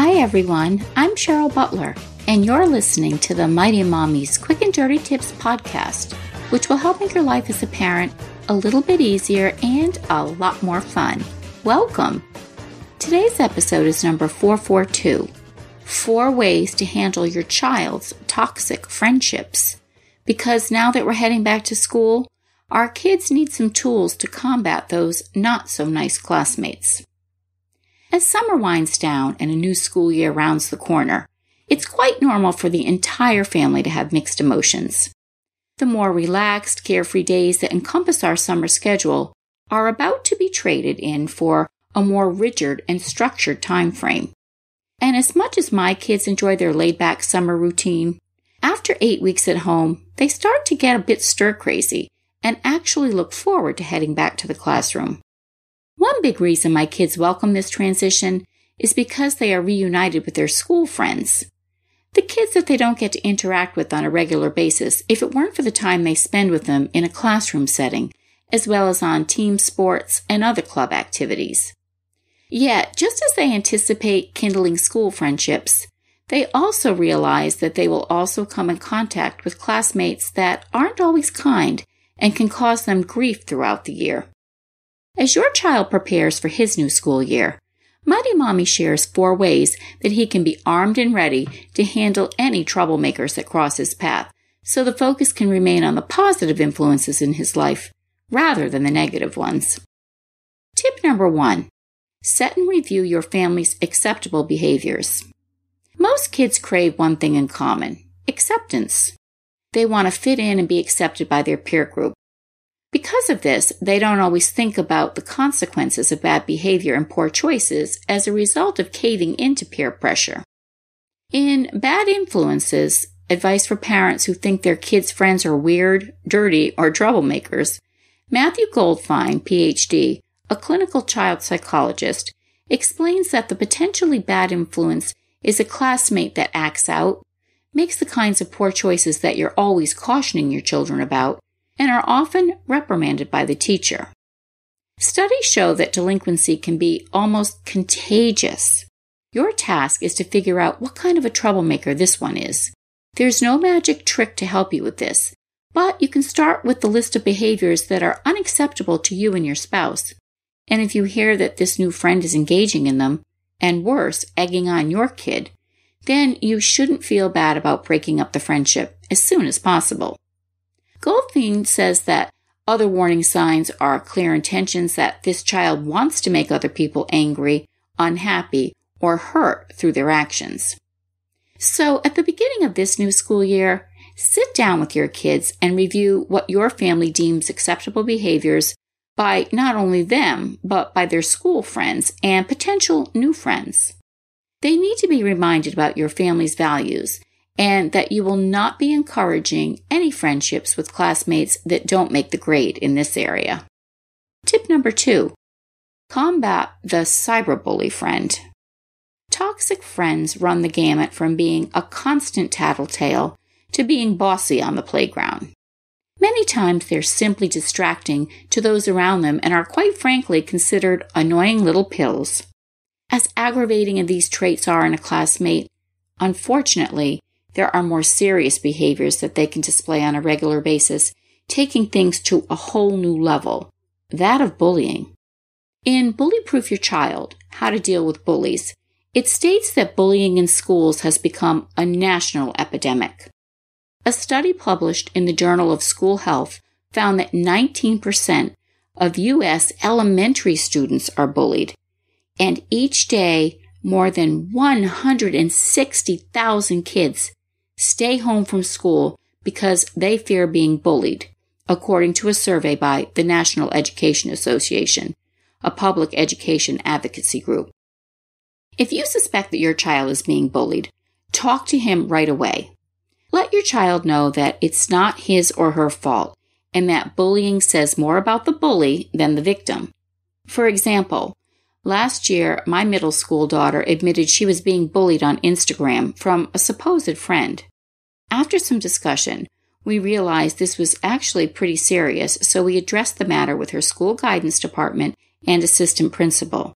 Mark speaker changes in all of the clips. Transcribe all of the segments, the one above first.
Speaker 1: Hi, everyone. I'm Cheryl Butler, and you're listening to the Mighty Mommy's Quick and Dirty Tips podcast, which will help make your life as a parent a little bit easier and a lot more fun. Welcome. Today's episode is number 442 Four Ways to Handle Your Child's Toxic Friendships. Because now that we're heading back to school, our kids need some tools to combat those not so nice classmates. As summer winds down and a new school year rounds the corner, it's quite normal for the entire family to have mixed emotions. The more relaxed, carefree days that encompass our summer schedule are about to be traded in for a more rigid and structured time frame. And as much as my kids enjoy their laid back summer routine, after eight weeks at home, they start to get a bit stir crazy and actually look forward to heading back to the classroom. One big reason my kids welcome this transition is because they are reunited with their school friends. The kids that they don't get to interact with on a regular basis if it weren't for the time they spend with them in a classroom setting, as well as on team sports and other club activities. Yet, just as they anticipate kindling school friendships, they also realize that they will also come in contact with classmates that aren't always kind and can cause them grief throughout the year. As your child prepares for his new school year, Mighty Mommy shares four ways that he can be armed and ready to handle any troublemakers that cross his path, so the focus can remain on the positive influences in his life rather than the negative ones. Tip number one set and review your family's acceptable behaviors. Most kids crave one thing in common acceptance. They want to fit in and be accepted by their peer group. Because of this, they don't always think about the consequences of bad behavior and poor choices as a result of caving into peer pressure. In Bad Influences, advice for parents who think their kids' friends are weird, dirty, or troublemakers, Matthew Goldfein, PhD, a clinical child psychologist, explains that the potentially bad influence is a classmate that acts out, makes the kinds of poor choices that you're always cautioning your children about, and are often reprimanded by the teacher. Studies show that delinquency can be almost contagious. Your task is to figure out what kind of a troublemaker this one is. There's no magic trick to help you with this, but you can start with the list of behaviors that are unacceptable to you and your spouse. And if you hear that this new friend is engaging in them, and worse, egging on your kid, then you shouldn't feel bad about breaking up the friendship as soon as possible. Goldfein says that other warning signs are clear intentions that this child wants to make other people angry, unhappy, or hurt through their actions. So at the beginning of this new school year, sit down with your kids and review what your family deems acceptable behaviors by not only them, but by their school friends and potential new friends. They need to be reminded about your family's values and that you will not be encouraging any friendships with classmates that don't make the grade in this area. Tip number two combat the cyberbully friend. Toxic friends run the gamut from being a constant tattletale to being bossy on the playground. Many times they're simply distracting to those around them and are quite frankly considered annoying little pills. As aggravating as these traits are in a classmate, unfortunately, there are more serious behaviors that they can display on a regular basis, taking things to a whole new level that of bullying. In Bully Proof Your Child How to Deal with Bullies, it states that bullying in schools has become a national epidemic. A study published in the Journal of School Health found that 19% of U.S. elementary students are bullied, and each day more than 160,000 kids stay home from school because they fear being bullied, according to a survey by the National Education Association, a public education advocacy group. If you suspect that your child is being bullied, talk to him right away. Let your child know that it's not his or her fault and that bullying says more about the bully than the victim. For example, last year my middle school daughter admitted she was being bullied on Instagram from a supposed friend. After some discussion, we realized this was actually pretty serious, so we addressed the matter with her school guidance department and assistant principal.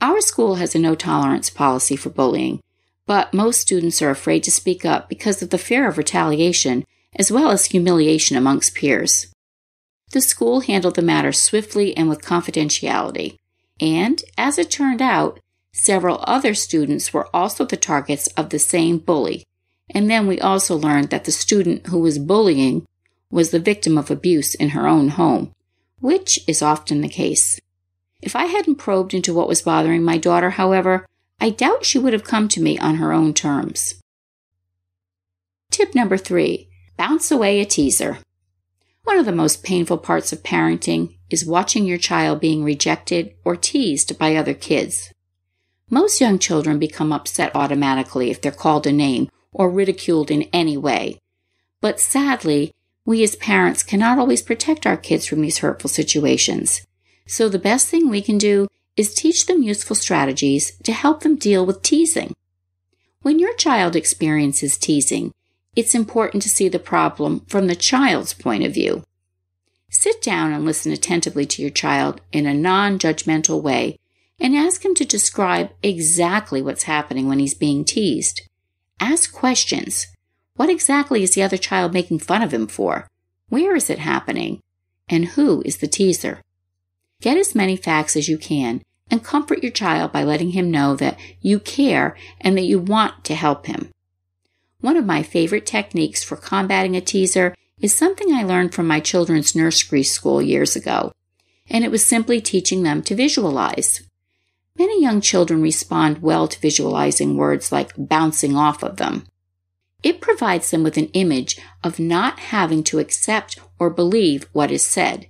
Speaker 1: Our school has a no tolerance policy for bullying, but most students are afraid to speak up because of the fear of retaliation as well as humiliation amongst peers. The school handled the matter swiftly and with confidentiality, and, as it turned out, several other students were also the targets of the same bully. And then we also learned that the student who was bullying was the victim of abuse in her own home, which is often the case. If I hadn't probed into what was bothering my daughter, however, I doubt she would have come to me on her own terms. Tip number three bounce away a teaser. One of the most painful parts of parenting is watching your child being rejected or teased by other kids. Most young children become upset automatically if they're called a name or ridiculed in any way. But sadly, we as parents cannot always protect our kids from these hurtful situations. So the best thing we can do is teach them useful strategies to help them deal with teasing. When your child experiences teasing, it's important to see the problem from the child's point of view. Sit down and listen attentively to your child in a non judgmental way and ask him to describe exactly what's happening when he's being teased. Ask questions. What exactly is the other child making fun of him for? Where is it happening? And who is the teaser? Get as many facts as you can and comfort your child by letting him know that you care and that you want to help him. One of my favorite techniques for combating a teaser is something I learned from my children's nursery school years ago, and it was simply teaching them to visualize. Many young children respond well to visualizing words like bouncing off of them. It provides them with an image of not having to accept or believe what is said.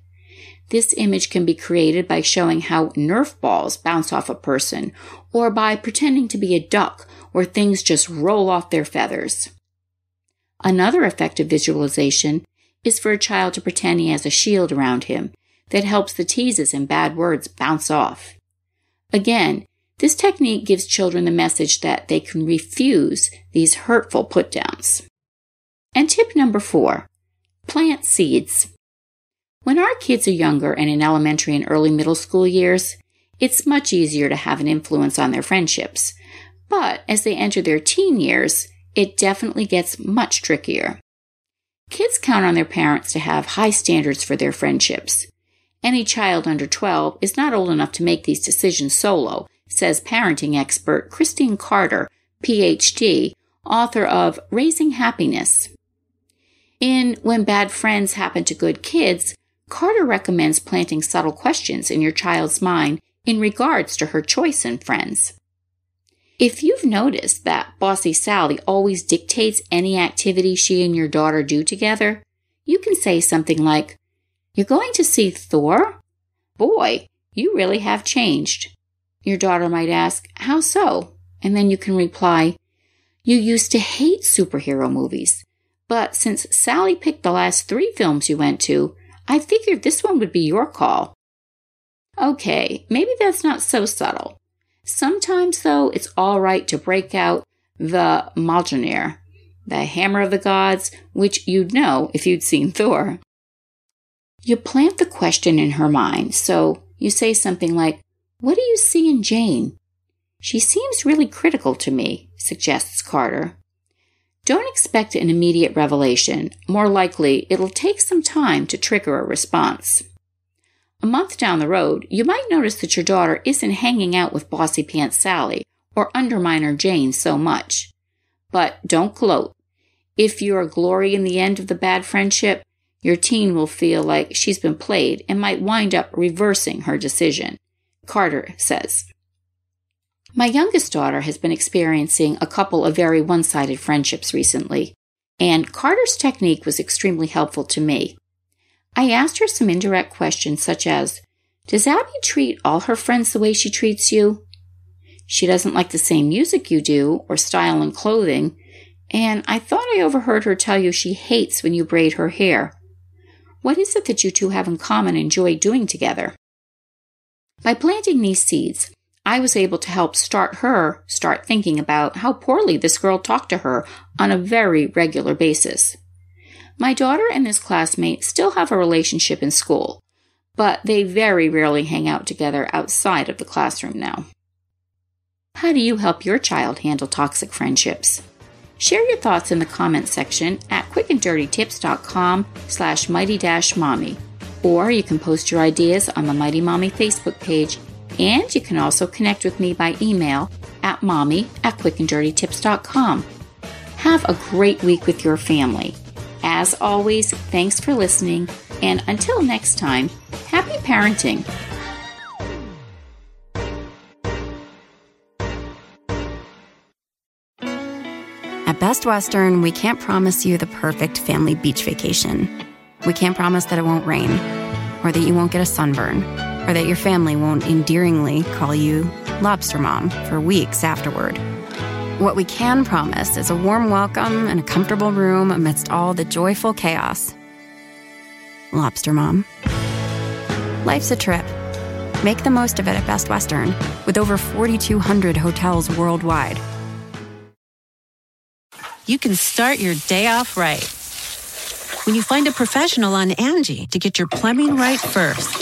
Speaker 1: This image can be created by showing how Nerf balls bounce off a person, or by pretending to be a duck where things just roll off their feathers. Another effective visualization is for a child to pretend he has a shield around him that helps the teases and bad words bounce off. Again, this technique gives children the message that they can refuse these hurtful put downs. And tip number four plant seeds. When our kids are younger and in elementary and early middle school years, it's much easier to have an influence on their friendships. But as they enter their teen years, it definitely gets much trickier. Kids count on their parents to have high standards for their friendships. Any child under 12 is not old enough to make these decisions solo, says parenting expert Christine Carter, PhD, author of Raising Happiness. In When Bad Friends Happen to Good Kids, Carter recommends planting subtle questions in your child's mind in regards to her choice in friends. If you've noticed that Bossy Sally always dictates any activity she and your daughter do together, you can say something like, You're going to see Thor? Boy, you really have changed. Your daughter might ask, How so? And then you can reply, You used to hate superhero movies, but since Sally picked the last three films you went to, I figured this one would be your call. Okay, maybe that's not so subtle. Sometimes, though, it's all right to break out the Mjolnir, the hammer of the gods, which you'd know if you'd seen Thor. You plant the question in her mind, so you say something like, What do you see in Jane? She seems really critical to me, suggests Carter. Don't expect an immediate revelation. More likely, it'll take some time to trigger a response. A month down the road, you might notice that your daughter isn't hanging out with Bossy Pants Sally or Underminer Jane so much. But don't gloat. If you're glory in the end of the bad friendship, your teen will feel like she's been played and might wind up reversing her decision. Carter says. My youngest daughter has been experiencing a couple of very one sided friendships recently, and Carter's technique was extremely helpful to me. I asked her some indirect questions such as Does Abby treat all her friends the way she treats you? She doesn't like the same music you do or style and clothing, and I thought I overheard her tell you she hates when you braid her hair. What is it that you two have in common and enjoy doing together? By planting these seeds, I was able to help start her start thinking about how poorly this girl talked to her on a very regular basis. My daughter and this classmate still have a relationship in school, but they very rarely hang out together outside of the classroom now. How do you help your child handle toxic friendships? Share your thoughts in the comments section at quickanddirtytips.com slash mighty-mommy. Or you can post your ideas on the Mighty Mommy Facebook page, and you can also connect with me by email at mommy at quickanddirtytips.com. Have a great week with your family. As always, thanks for listening, and until next time, happy parenting.
Speaker 2: At Best Western, we can't promise you the perfect family beach vacation. We can't promise that it won't rain, or that you won't get a sunburn, or that your family won't endearingly call you Lobster Mom for weeks afterward. What we can promise is a warm welcome and a comfortable room amidst all the joyful chaos. Lobster Mom. Life's a trip. Make the most of it at Best Western, with over 4,200 hotels worldwide
Speaker 3: you can start your day off right. When you find a professional on Angie to get your plumbing right first.